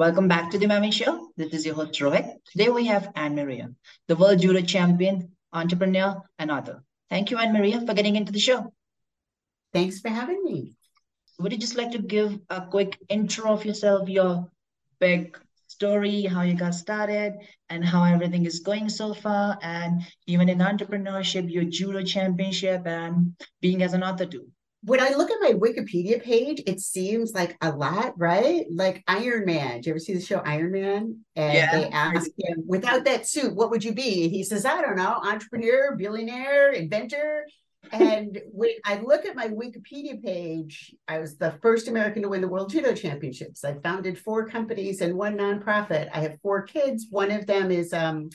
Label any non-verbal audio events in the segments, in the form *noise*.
Welcome back to the Maven Show. This is your host Rohit. Today we have AnnMaria, the world judo champion, entrepreneur, and author. Thank you, AnnMaria, for getting into the show. Thanks for having me. Would you just like to give a quick intro of yourself, your big story, how you got started, and how everything is going so far, and even in entrepreneurship, your judo championship, and being as an author too? When I look at my Wikipedia page, it seems like a lot, right? Like Iron Man. Do you ever see the show Iron Man? And yeah. they ask him, without that suit, what would you be? He says, I don't know, entrepreneur, billionaire, inventor. And when I look at my Wikipedia page, I was the first American to win the World Judo Championships. I founded four companies and one nonprofit. I have four kids. One of them is um,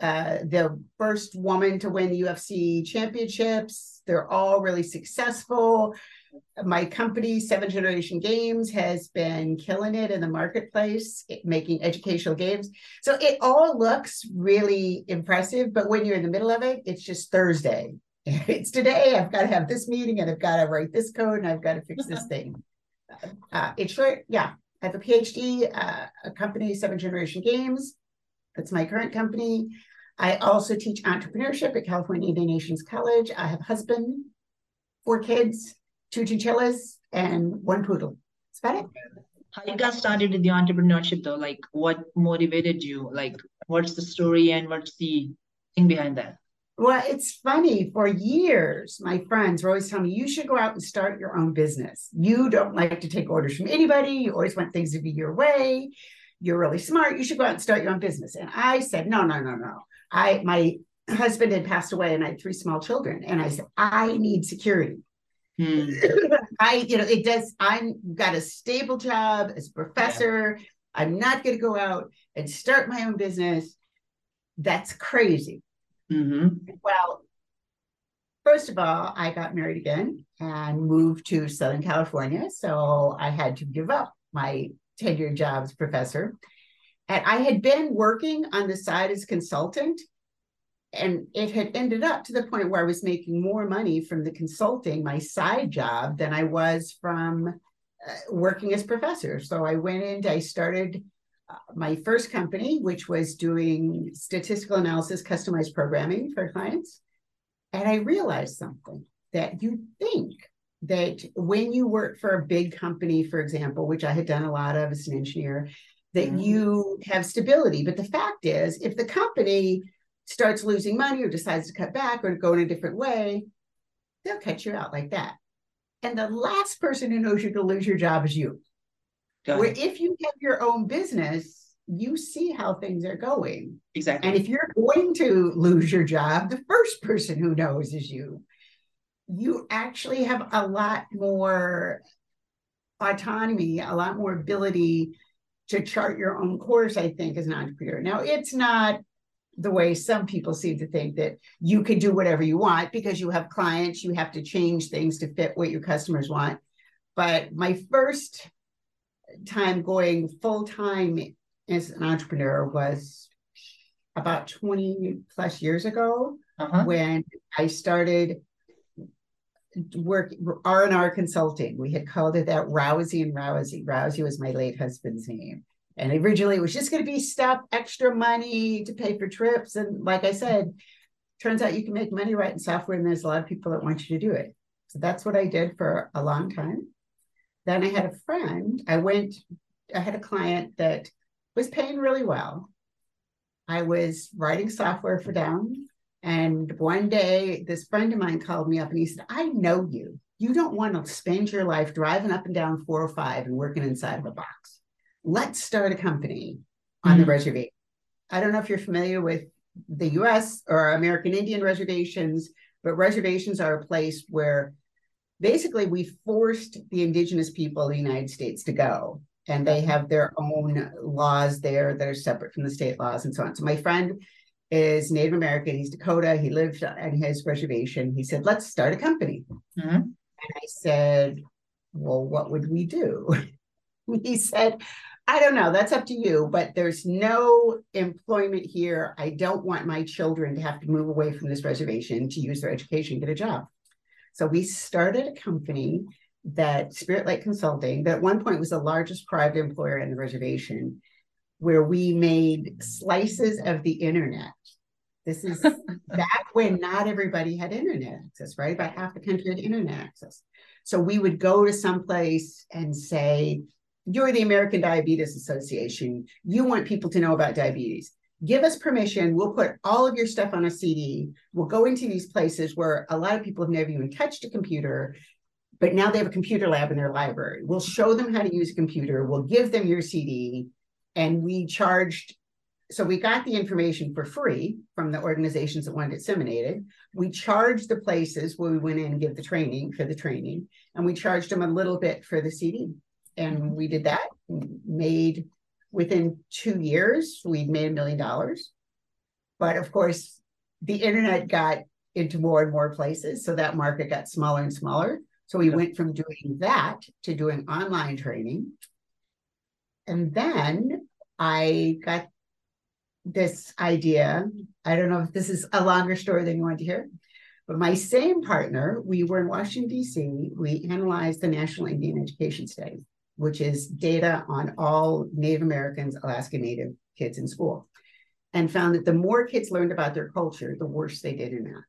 uh, the first woman to win the UFC championships. They're all really successful. My company, Seven Generation Games, has been killing it in the marketplace, making educational games. So it all looks really impressive, but when you're in the middle of it, it's just Thursday. *laughs* It's today. I've got to have this meeting, and I've got to write this code, and I've got to fix this *laughs* thing. Uh, it's short. Yeah, I have a PhD, uh, a company, Seven Generation Games. That's my current company. I also teach entrepreneurship at California Indian Nations College. I have a husband, four kids, two chinchillas, and one poodle. That's about it. How you got started with the entrepreneurship though? Like what motivated you? Like what's the story and what's the thing behind that? Well, it's funny. For years, my friends were always telling me, you should go out and start your own business. You don't like to take orders from anybody. You always want things to be your way. You're really smart. You should go out and start your own business. And I said, no, no, no, no. I my husband had passed away and I had three small children. And I said, I need security. Hmm. *laughs* I, you know, it does, I've got a stable job as a professor. Yeah. I'm not going to go out and start my own business. That's crazy. Mm-hmm. Well, first of all, I got married again and moved to Southern California. So I had to give up my tenure jobs professor. And I had been working on the side as consultant, and it had ended up to the point where I was making more money from the consulting, my side job, than I was from uh, working as professor. So I went in, I started uh, my first company, which was doing statistical analysis, customized programming for clients. And I realized something that you think that when you work for a big company, for example, which I had done a lot of as an engineer, that mm-hmm. you have stability. But the fact is, if the company starts losing money or decides to cut back or go in a different way, they'll cut you out like that. And the last person who knows you're going to lose your job is you. Where if you have your own business, you see how things are going. Exactly. And if you're going to lose your job, the first person who knows is you. You actually have a lot more autonomy, a lot more ability to chart your own course, I think, as an entrepreneur. Now, it's not the way some people seem to think that you can do whatever you want because you have clients, you have to change things to fit what your customers want. But my first time going full time as an entrepreneur was about 20 plus years ago uh-huh. when I started work R&R consulting. We had called it that Rousey and Rousey. Rousey was my late husband's name. And originally it was just going to be stuff, extra money to pay for trips. And like I said, turns out you can make money writing software and there's a lot of people that want you to do it. So that's what I did for a long time. Then I had a friend, I went, I had a client that was paying really well. I was writing software for them and one day, this friend of mine called me up and he said, I know you. You don't want to spend your life driving up and down 405 and working inside of a box. Let's start a company on mm-hmm. the reservation. I don't know if you're familiar with the US or American Indian reservations, but reservations are a place where basically we forced the indigenous people of the United States to go. And they have their own laws there that are separate from the state laws and so on. So my friend is Native American. He's Dakota. He lived on his reservation. He said, let's start a company. Mm-hmm. And I said, well, what would we do? *laughs* he said, I don't know. That's up to you, but there's no employment here. I don't want my children to have to move away from this reservation to use their education, get a job. So we started a company that Spirit Lake Consulting, that at one point was the largest private employer in the reservation, where we made slices of the internet. This is *laughs* back when not everybody had internet access, right? About half the country had internet access. So we would go to some place and say, You're the American Diabetes Association. You want people to know about diabetes. Give us permission. We'll put all of your stuff on a CD. We'll go into these places where a lot of people have never even touched a computer but now they have a computer lab in their library. We'll show them how to use a computer. We'll give them your CD. And we charged, so we got the information for free from the organizations that wanted it disseminated. We charged the places where we went in and give the training for the training, and we charged them a little bit for the CD. And we did that, made within two years, we made a million dollars. But of course, the internet got into more and more places. So that market got smaller and smaller. So we went from doing that to doing online training. And then I got this idea. I don't know if this is a longer story than you want to hear, but my same partner, we were in Washington, D.C., we analyzed the National Indian Education Study, which is data on all Native Americans, Alaska Native kids in school, and found that the more kids learned about their culture, the worse they did in math,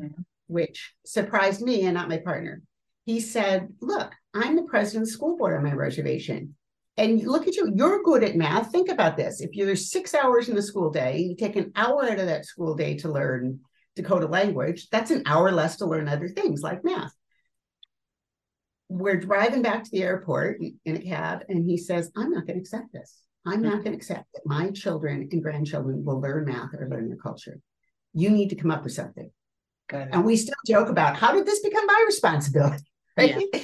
mm-hmm. which surprised me and not my partner he said, Look, I'm the president of the school board on my reservation. And look at you, you're good at math. Think about this. If you're six hours in the school day, you take an hour out of that school day to learn Dakota language, that's an hour less to learn other things like math. We're driving back to the airport in a cab, and he says, I'm not going to accept this. I'm not going to accept that my children and grandchildren will learn math or learn their culture. You need to come up with something. And we still joke about how did this become my responsibility? Right? Yeah.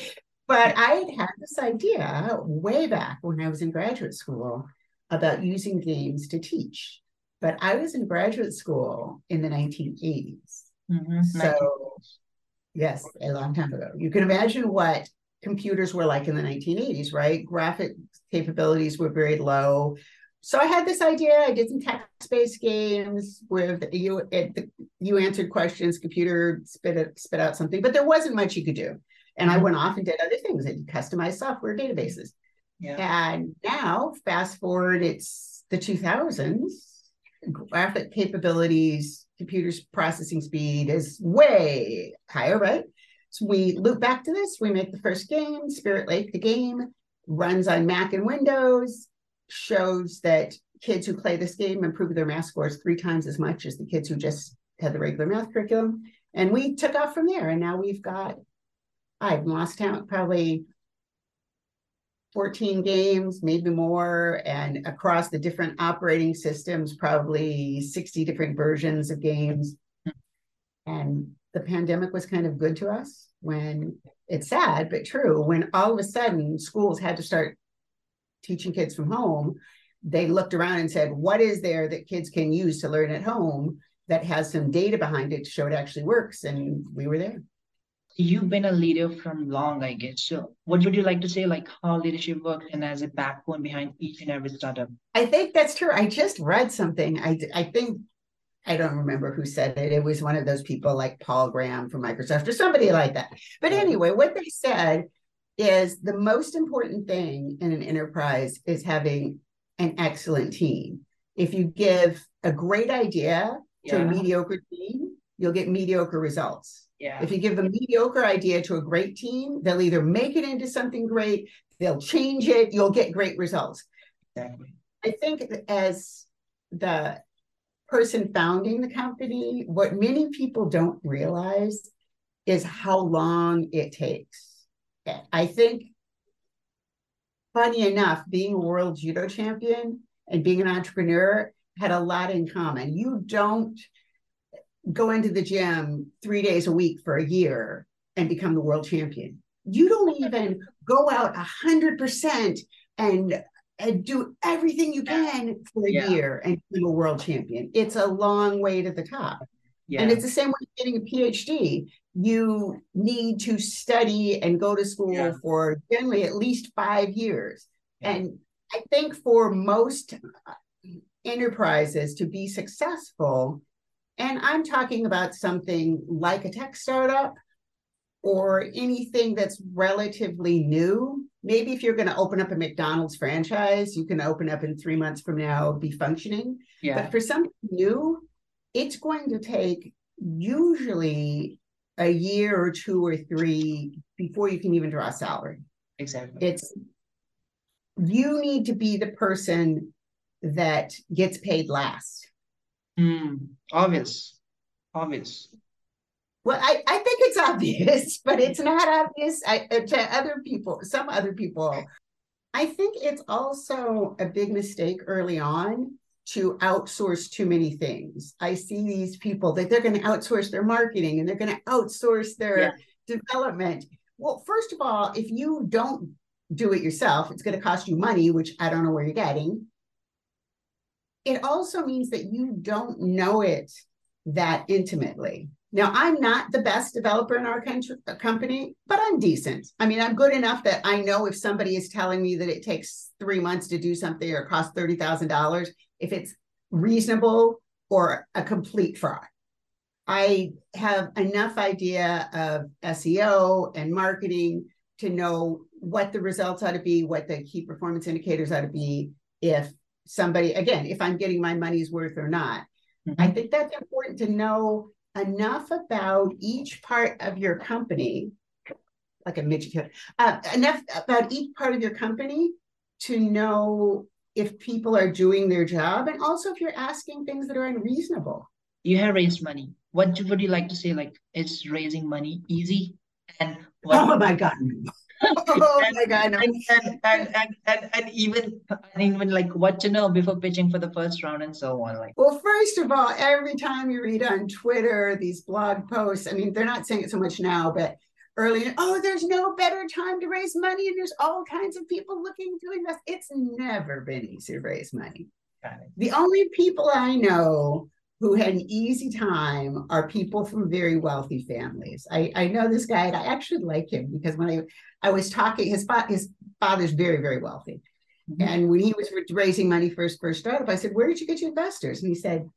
But I had had this idea way back when I was in graduate school about using games to teach. But I was in graduate school in the 1980s. Mm-hmm. So, yes, a long time ago. You can imagine what computers were like in the 1980s, right? Graphic capabilities were very low so I had this idea. I did some text-based games with you it, you answered questions, computer spit it, spit out something, but there wasn't much you could do. And I mm-hmm. went off and did other things. I customized software databases. Yeah. And now, fast forward, it's the 2000s. Graphic capabilities, computers processing speed is way higher, right? So we loop back to this. We make the first game, Spirit Lake, the game runs on Mac and Windows shows that kids who play this game improve their math scores three times as much as the kids who just had the regular math curriculum. And we took off from there. And now we've got, I've lost count, probably 14 games, maybe more, and across the different operating systems, probably 60 different versions of games. And the pandemic was kind of good to us when it's sad, but true, when all of a sudden schools had to start teaching kids from home, they looked around and said, what is there that kids can use to learn at home that has some data behind it to show it actually works? And we were there. You've been a leader from long, I guess. So what would you like to say, like how leadership works and as a backbone behind each and every startup? I think that's true. I just read something. I, I think I don't remember who said it. It was one of those people like Paul Graham from Microsoft or somebody like that. But anyway, what they said is the most important thing in an enterprise is having an excellent team. If you give a great idea to yeah. a mediocre team, you'll get mediocre results. Yeah. If you give a mediocre idea to a great team, they'll either make it into something great, they'll change it, you'll get great results. Exactly. I think as the person founding the company, what many people don't realize is how long it takes I think, funny enough, being a world judo champion and being an entrepreneur had a lot in common. You don't go into the gym three days a week for a year and become the world champion. You don't even go out a hundred percent and and do everything you can for a yeah. year and be a world champion. It's a long way to the top. Yeah. And it's the same way getting a PhD. You need to study and go to school yeah. for generally at least five years. And I think for most enterprises to be successful, and I'm talking about something like a tech startup, or anything that's relatively new. Maybe if you're going to open up a McDonald's franchise, you can open up in three months from now, be functioning. Yeah. But for something new, it's going to take usually a year or two or three before you can even draw a salary. Exactly. It's you need to be the person that gets paid last. Mm, obvious. Obvious. Well, I, I think it's obvious, *laughs* but it's not obvious I, uh, to other people, some other people. I think it's also a big mistake early on to outsource too many things. I see these people that they're going to outsource their marketing and they're going to outsource their yeah. development. Well, first of all, if you don't do it yourself, it's going to cost you money, which I don't know where you're getting. It also means that you don't know it that intimately. Now, I'm not the best developer in our country, company, but I'm decent. I mean, I'm good enough that I know if somebody is telling me that it takes three months to do something or costs $30,000, if it's reasonable or a complete fraud. I have enough idea of SEO and marketing to know what the results ought to be, what the key performance indicators ought to be, if somebody, again, if I'm getting my money's worth or not. Mm-hmm. I think that's important to know enough about each part of your company, like a midget, uh, enough about each part of your company to know if people are doing their job and also if you're asking things that are unreasonable. You have raised money. What would you like to say? Like, it's raising money easy? And what- oh my God. *laughs* oh and, my god no. and, and, and, and, and, and even and even like what to know before pitching for the first round and so on like. Well first of all every time you read on twitter these blog posts i mean they're not saying it so much now but early oh there's no better time to raise money and there's all kinds of people looking to invest. It's never been easy to raise money. The only people i know who had an easy time are people from very wealthy families. I, I know this guy, and I actually like him because when I I was talking, his fa- his father's very very wealthy, mm-hmm. and when he was raising money for his first startup, I said, "Where did you get your investors?" And he said,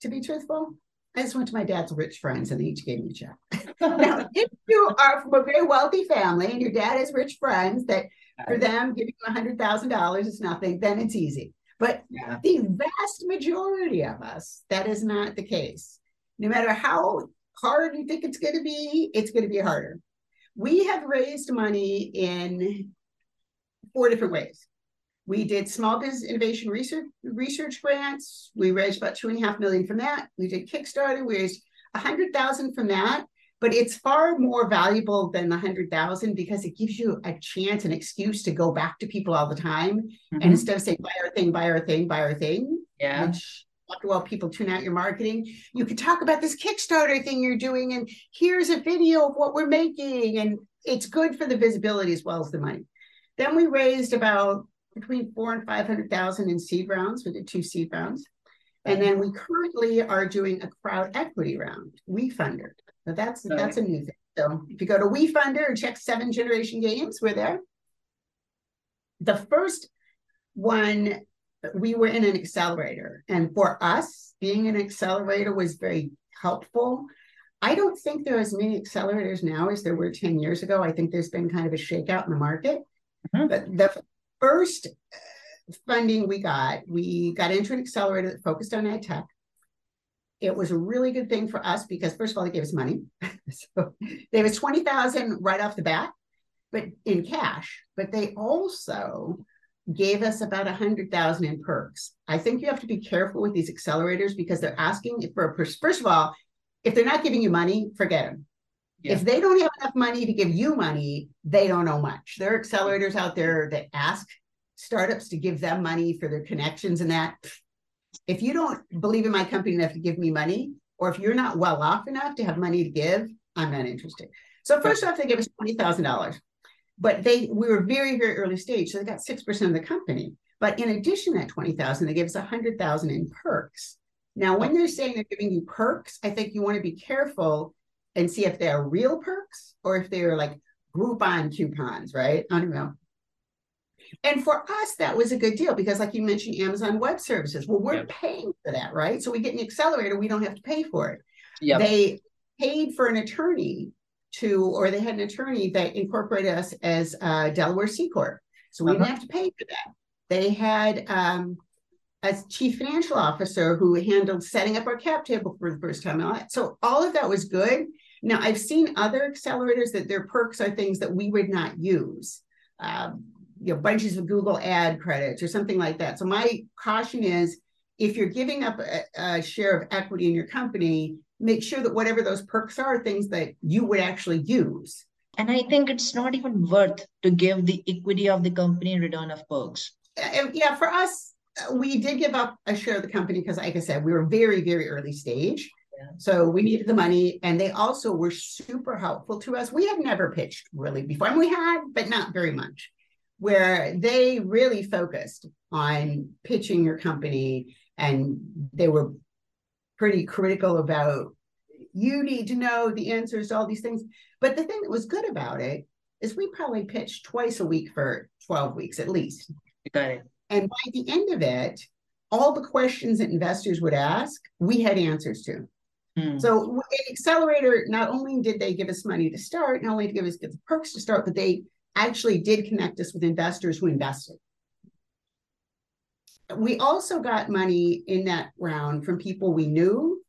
"To be truthful, I just went to my dad's rich friends, and they each gave me a check." *laughs* now, if you are from a very wealthy family and your dad has rich friends that for them giving you a hundred thousand dollars is nothing, then it's easy. But yeah. the vast majority of us, that is not the case. No matter how hard you think it's going to be, it's going to be harder. We have raised money in four different ways. We did small business innovation research research grants. We raised about two and a half million from that. We did Kickstarter. We raised a hundred thousand from that but it's far more valuable than the hundred thousand because it gives you a chance, an excuse to go back to people all the time. Mm-hmm. And instead of saying buy our thing, buy our thing, buy our thing, yeah. Which after people tune out your marketing, you could talk about this Kickstarter thing you're doing, and here's a video of what we're making, and it's good for the visibility as well as the money. Then we raised about between four and five hundred thousand in seed rounds. We did two seed rounds. And then we currently are doing a crowd equity round, WeFunder. So that's that's a new thing. So if you go to WeFunder and check Seven Generation Games, we're there. The first one, we were in an accelerator, and for us, being an accelerator was very helpful. I don't think there are as many accelerators now as there were 10 years ago. I think there's been kind of a shakeout in the market. Mm-hmm. But the first funding we got, we got into an accelerator that focused on ed tech. It was a really good thing for us because first of all, they gave us money. *laughs* so they gave us 20,000 right off the bat, but in cash, but they also gave us about a hundred thousand in perks. I think you have to be careful with these accelerators because they're asking for a pers- first of all, if they're not giving you money, forget them. Yeah. If they don't have enough money to give you money, they don't know much. There are accelerators out there that ask startups to give them money for their connections and that. If you don't believe in my company enough to give me money, or if you're not well off enough to have money to give, I'm not interested. So first off, they gave us twenty thousand dollars, but they we were very very early stage, so they got six percent of the company. But in addition to that twenty thousand, they gave us a hundred thousand in perks. Now, when they're saying they're giving you perks, I think you want to be careful and see if they are real perks or if they are like Groupon coupons, right? I don't know. And for us, that was a good deal because, like you mentioned, Amazon Web Services. Well, we're yep. paying for that, right? So we get an accelerator, we don't have to pay for it. Yep. They paid for an attorney to, or they had an attorney that incorporated us as uh, Delaware C Corp. So we uh-huh. didn't have to pay for that. They had um, a chief financial officer who handled setting up our cap table for the first time. So all of that was good. Now I've seen other accelerators that their perks are things that we would not use. Um, you know, bunches of Google ad credits or something like that. So my caution is if you're giving up a, a share of equity in your company, make sure that whatever those perks are, things that you would actually use. And I think it's not even worth to give the equity of the company in return of perks. Yeah, for us, uh, we did give up a share of the company because, like I said, we were very, very early stage. Yeah. So we needed the money, and they also were super helpful to us. We had never pitched really before, and we had, but not very much. Where they really focused on pitching your company, and they were pretty critical about you need to know the answers to all these things. But the thing that was good about it is we probably pitched twice a week for 12 weeks at least. Got it. And by the end of it, all the questions that investors would ask, we had answers to. Hmm. So in Accelerator, not only did they give us money to start, not only to give us the perks to start, but they actually did connect us with investors who invested. We also got money in that round from people we knew,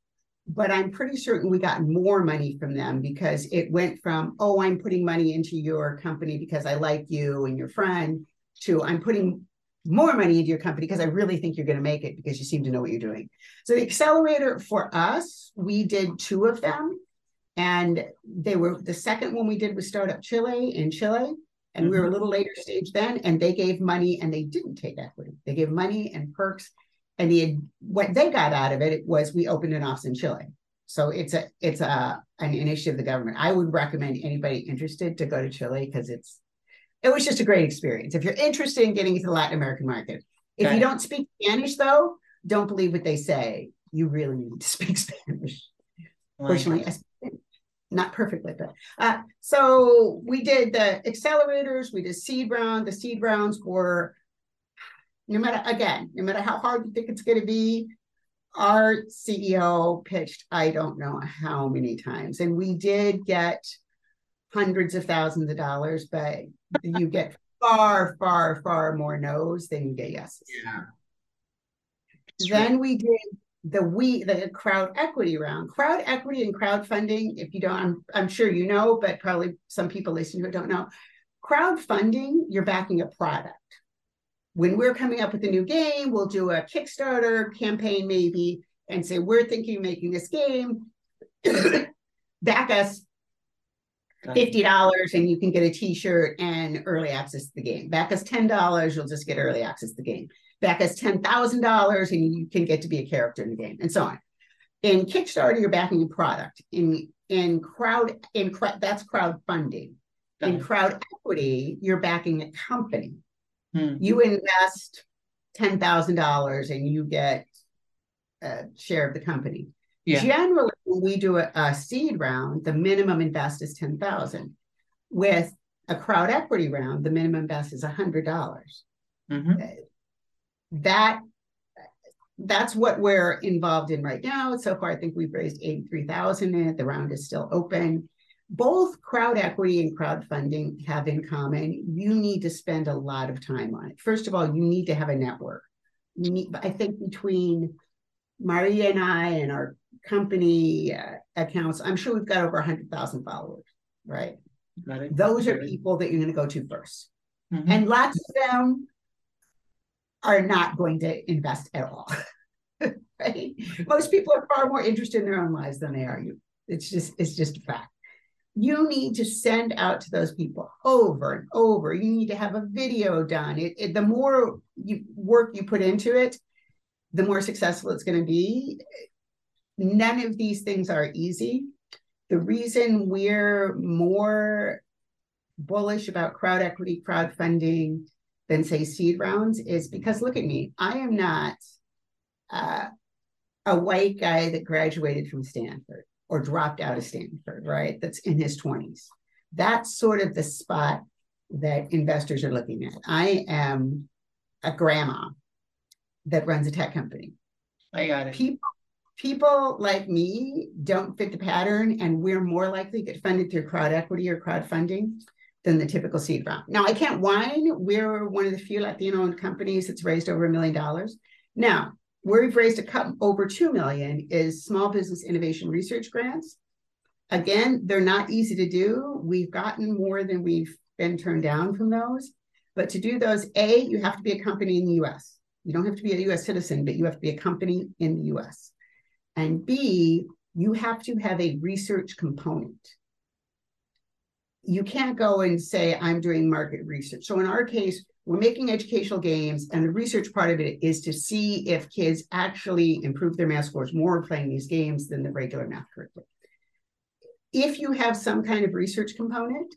but I'm pretty certain we got more money from them because it went from, oh, I'm putting money into your company because I like you and your friend, to I'm putting more money into your company because I really think you're going to make it because you seem to know what you're doing. So the accelerator for us, we did two of them. And they were the second one we did was Startup Chile in Chile. And mm-hmm. we were a mm-hmm. little later stage then, and they gave money and they didn't take equity. They gave money and perks. And the what they got out of it was we opened an office in Chile. So it's a it's a an initiative of the government. I would recommend anybody interested to go to Chile because it's it was just a great experience. If you're interested in getting into the Latin American market, if okay. you don't speak Spanish, though, don't believe what they say. You really need to *laughs* speak Spanish. Fortunately, not perfectly, but uh, so we did the accelerators, we did seed round. The seed rounds were no matter again, no matter how hard you think it's going to be. Our CEO pitched, I don't know how many times, and we did get hundreds of thousands of dollars, but you get far, far, far more no's than you get yeses. Yeah. Then we did the we the crowd equity round. Crowd equity and crowdfunding, if you don't, I'm, I'm sure you know, but probably some people listening who don't know. Crowdfunding, you're backing a product. When we're coming up with a new game, we'll do a Kickstarter campaign maybe and say, we're thinking of making this game. *coughs* Back us fifty dollars and you can get a t-shirt and early access to the game. Back us ten dollars, you'll just get early access to the game. Ten thousand dollars and you can get to be a character in the game, and so on. In Kickstarter, you're backing a product. In in crowd in that's crowdfunding. In crowd equity, you're backing a company. Hmm. You invest ten thousand dollars and you get a share of the company. Yeah. Generally, when we do a, a, seed round, the minimum invest is 10,000. With a crowd equity round, the minimum invest is 100. dollars mm-hmm. That that's what we're involved in right now. So far, I think we've raised 83,000 in it. The round is still open. Both crowd equity and crowdfunding have in common, you need to spend a lot of time on it. First of all, you need to have a network. You need, I think between Maria and I and our company uh, accounts, I'm sure we've got over 100,000 followers, right? Those are people that you're going to go to 1st mm-hmm. And lots of them are not going to invest at all. *laughs* right? Most people are far more interested in their own lives than they are you. It's just it's just a fact. You need to send out to those people over and over. You need to have a video done. It, it the more you work you put into it, the more successful it's going to be none of these things are easy. The reason we're more bullish about crowd equity, crowdfunding than say seed rounds is because look at me. I am not uh, a white guy that graduated from Stanford or dropped out of Stanford, right? That's in his 20s. That's sort of the spot that investors are looking at. I am a grandma that runs a tech company. I got it. People people like me don't fit the pattern, and we're more likely to get funded through crowd equity or crowdfunding than the typical seed round. Now, I can't whine. We're one of the few Latino-owned companies that's raised over a million dollars. Now, where we've raised a cup over two million is small business innovation research grants. Again, they're not easy to do. We've gotten more than we've been turned down from those. But to do those, A, you have to be a company in the US. You don't have to be a US citizen, but you have to be a company in the US. And B, you have to have a research component. You can't go and say, I'm doing market research. So in our case, we're making educational games, and the research part of it is to see if kids actually improve their math scores more playing these games than the regular math curriculum. If you have some kind of research component,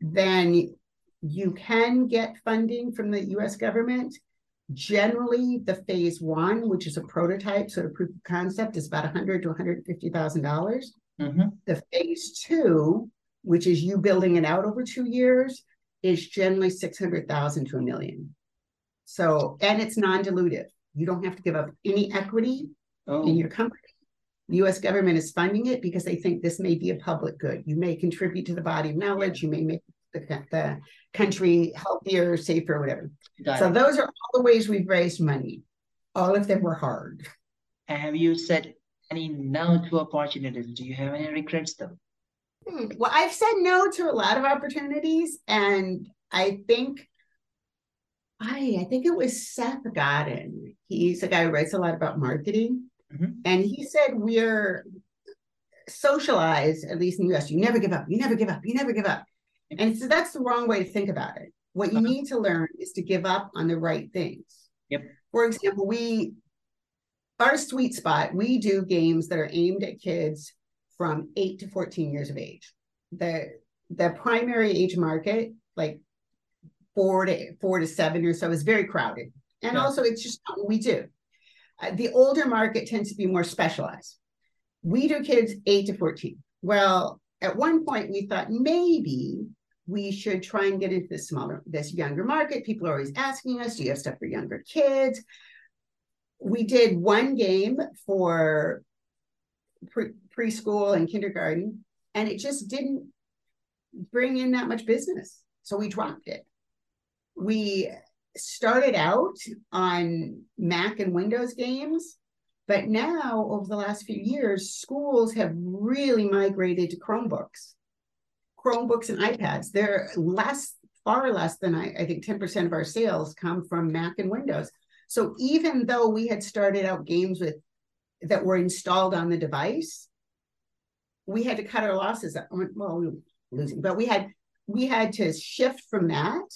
then you can get funding from the US government. Generally, the phase one, which is a prototype, sort of proof of concept, is about 100 to 150,000 dollars. Mm-hmm. The phase two, which is you building it out over two years, is generally 600,000 to a million. So, and it's non-dilutive. You don't have to give up any equity Oh, in your company. The US government is funding it because they think this may be a public good. You may contribute to the body of knowledge, you may make the, the country healthier, safer, whatever. got So it. those are all the ways we've raised money. All of them were hard. Have you said any no to opportunities? Do you have any regrets though? Hmm, Well, I've said no to a lot of opportunities, and I think I I think it was Seth Godin. He's a guy who writes a lot about marketing, Mhm. and he said we're socialized, at least in the US, you never give up, you never give up, you never give up. And so that's the wrong way to think about it. What you Uh-huh. need to learn is to give up on the right things. Yep. For example, we our sweet spot, we do games that are aimed at kids from 8 to 14 years of age. The the primary age market, like four to four to seven or so, is very crowded. And Yeah. also it's just we do. Uh, the older market tends to be more specialized. We do kids 8 to 14. Well, at one point we thought maybe we should try and get into this smaller, this younger market. People are always asking us, do you have stuff for younger kids? We did one game for pre- preschool and kindergarten, and it just didn't bring in that much business. So we dropped it. We started out on Mac and Windows games, but now over the last few years, schools have really migrated to Chromebooks. Chromebooks and iPads. They're less, far less than I, I think 10% of our sales come from Mac and Windows. So even though we had started out games with that were installed on the device, we had to cut our losses. Uh, well, we were losing, but we had we had to shift from that.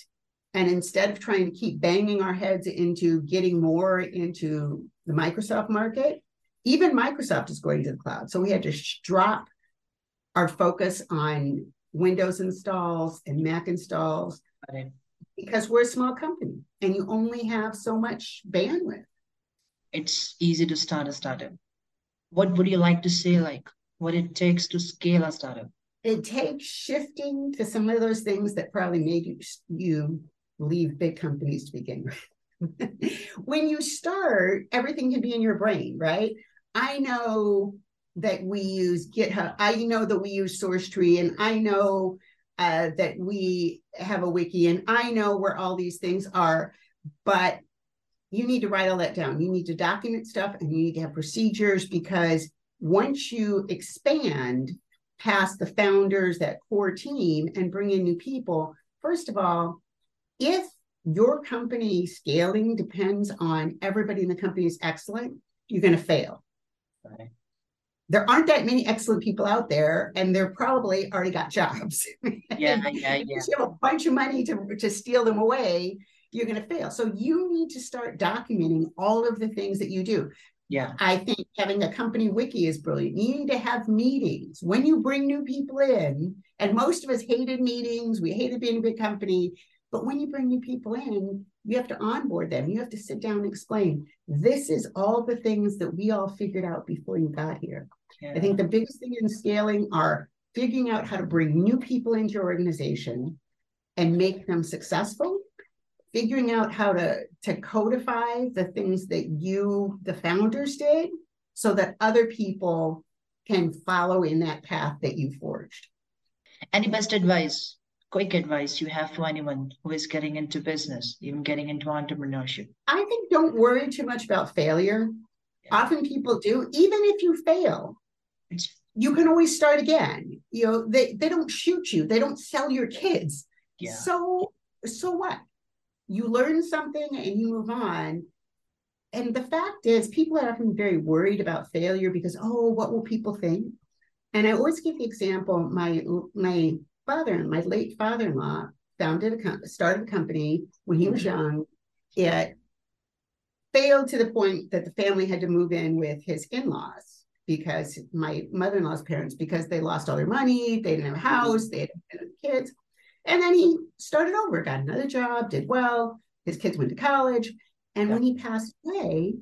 And instead of trying to keep banging our heads into getting more into the Microsoft market, even Microsoft is going to the cloud. So we had to sh- drop our focus on Windows installs and Mac installs because we're a small company and you only have so much bandwidth. It's easy to start a startup. What would you like to say, like what it takes to scale a startup? It takes shifting to some of those things that probably made you, you leave big companies to begin with. *laughs* when you start, everything can be in your brain, right? I know that we use GitHub. I know that we use SourceTree, and I know uh, that we have a wiki, and I know where all these things are. But you need to write all that down. You need to document stuff, and you need to have procedures because once you expand past the founders, that core team, and bring in new people, first of all, if your company scaling depends on everybody in the company is excellent, you're going to fail. Right. There aren't that many excellent people out there, and they're probably already got jobs. *laughs* Yeah, yeah, yeah. If you have a bunch of money to, to steal them away, you're going to fail. So you need to start documenting all of the things that you do. Yeah. I think having a company wiki is brilliant. You need to have meetings when you bring new people in. And most of us hated meetings. We hated being a big company. But when you bring new people in, you have to onboard them. You have to sit down and explain this is all the things that we all figured out before you got here. I think the biggest thing in scaling are figuring out how to bring new people into your organization and make them successful figuring out how to to codify the things that you the founders did so that other people can follow in that path that you forged. Any best advice, quick advice you have for anyone who is getting into business, even getting into entrepreneurship? I think don't worry too much about failure. Yeah. Often people do, even if you fail, you can always start again. You know, they, they don't shoot you, they don't sell your kids. Yeah. So so what? You learn something and you move on. And the fact is, people are often very worried about failure because, oh, what will people think? And I always give the example. My my father, my late father-in-law, founded a started a company when he was young. It failed to the point that the family had to move in with his in-laws because my mother-in-law's parents, because they lost all their money, they didn't have a house, they had kids. And then he started over, got another job, did well. His kids went to college. And yeah. when he passed away,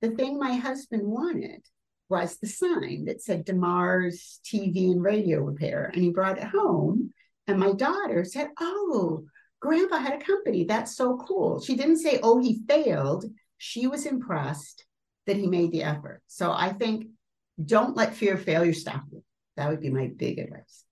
the thing my husband wanted was the sign that said DeMars TV and radio repair. And he brought it home. And my daughter said, Oh, grandpa had a company. That's so cool. She didn't say, Oh, he failed. She was impressed that he made the effort. So I think don't let fear of failure stop you. That would be my big advice.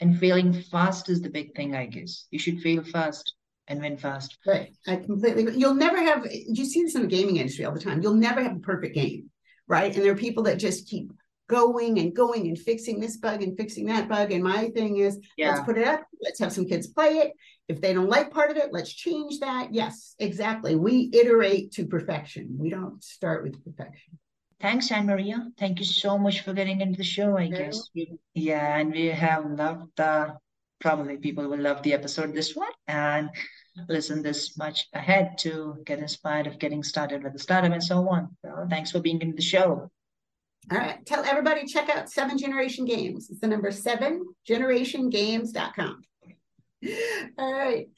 And failing fast is the big thing, I guess. You should fail fast and win fast. Right. I completely you'll never have you see this in the gaming industry all the time. You'll never have a perfect game, right? And there are people that just keep going and going and fixing this bug and fixing that bug. And my thing is yeah. let's put it up, let's have some kids play it. If they don't like part of it, let's change that. Yes, exactly. We iterate to perfection. We don't start with perfection. Thanks, AnnMaria. Thank you so much for getting into the show, I guess. Yeah, and we have loved the, probably people will love the episode, this one, and listen this much ahead to get inspired of getting started with the startup and so on. So thanks for being in the show. All right. Tell everybody check out Seven Generation Games. It's the number seven generation generationgames.com. All right.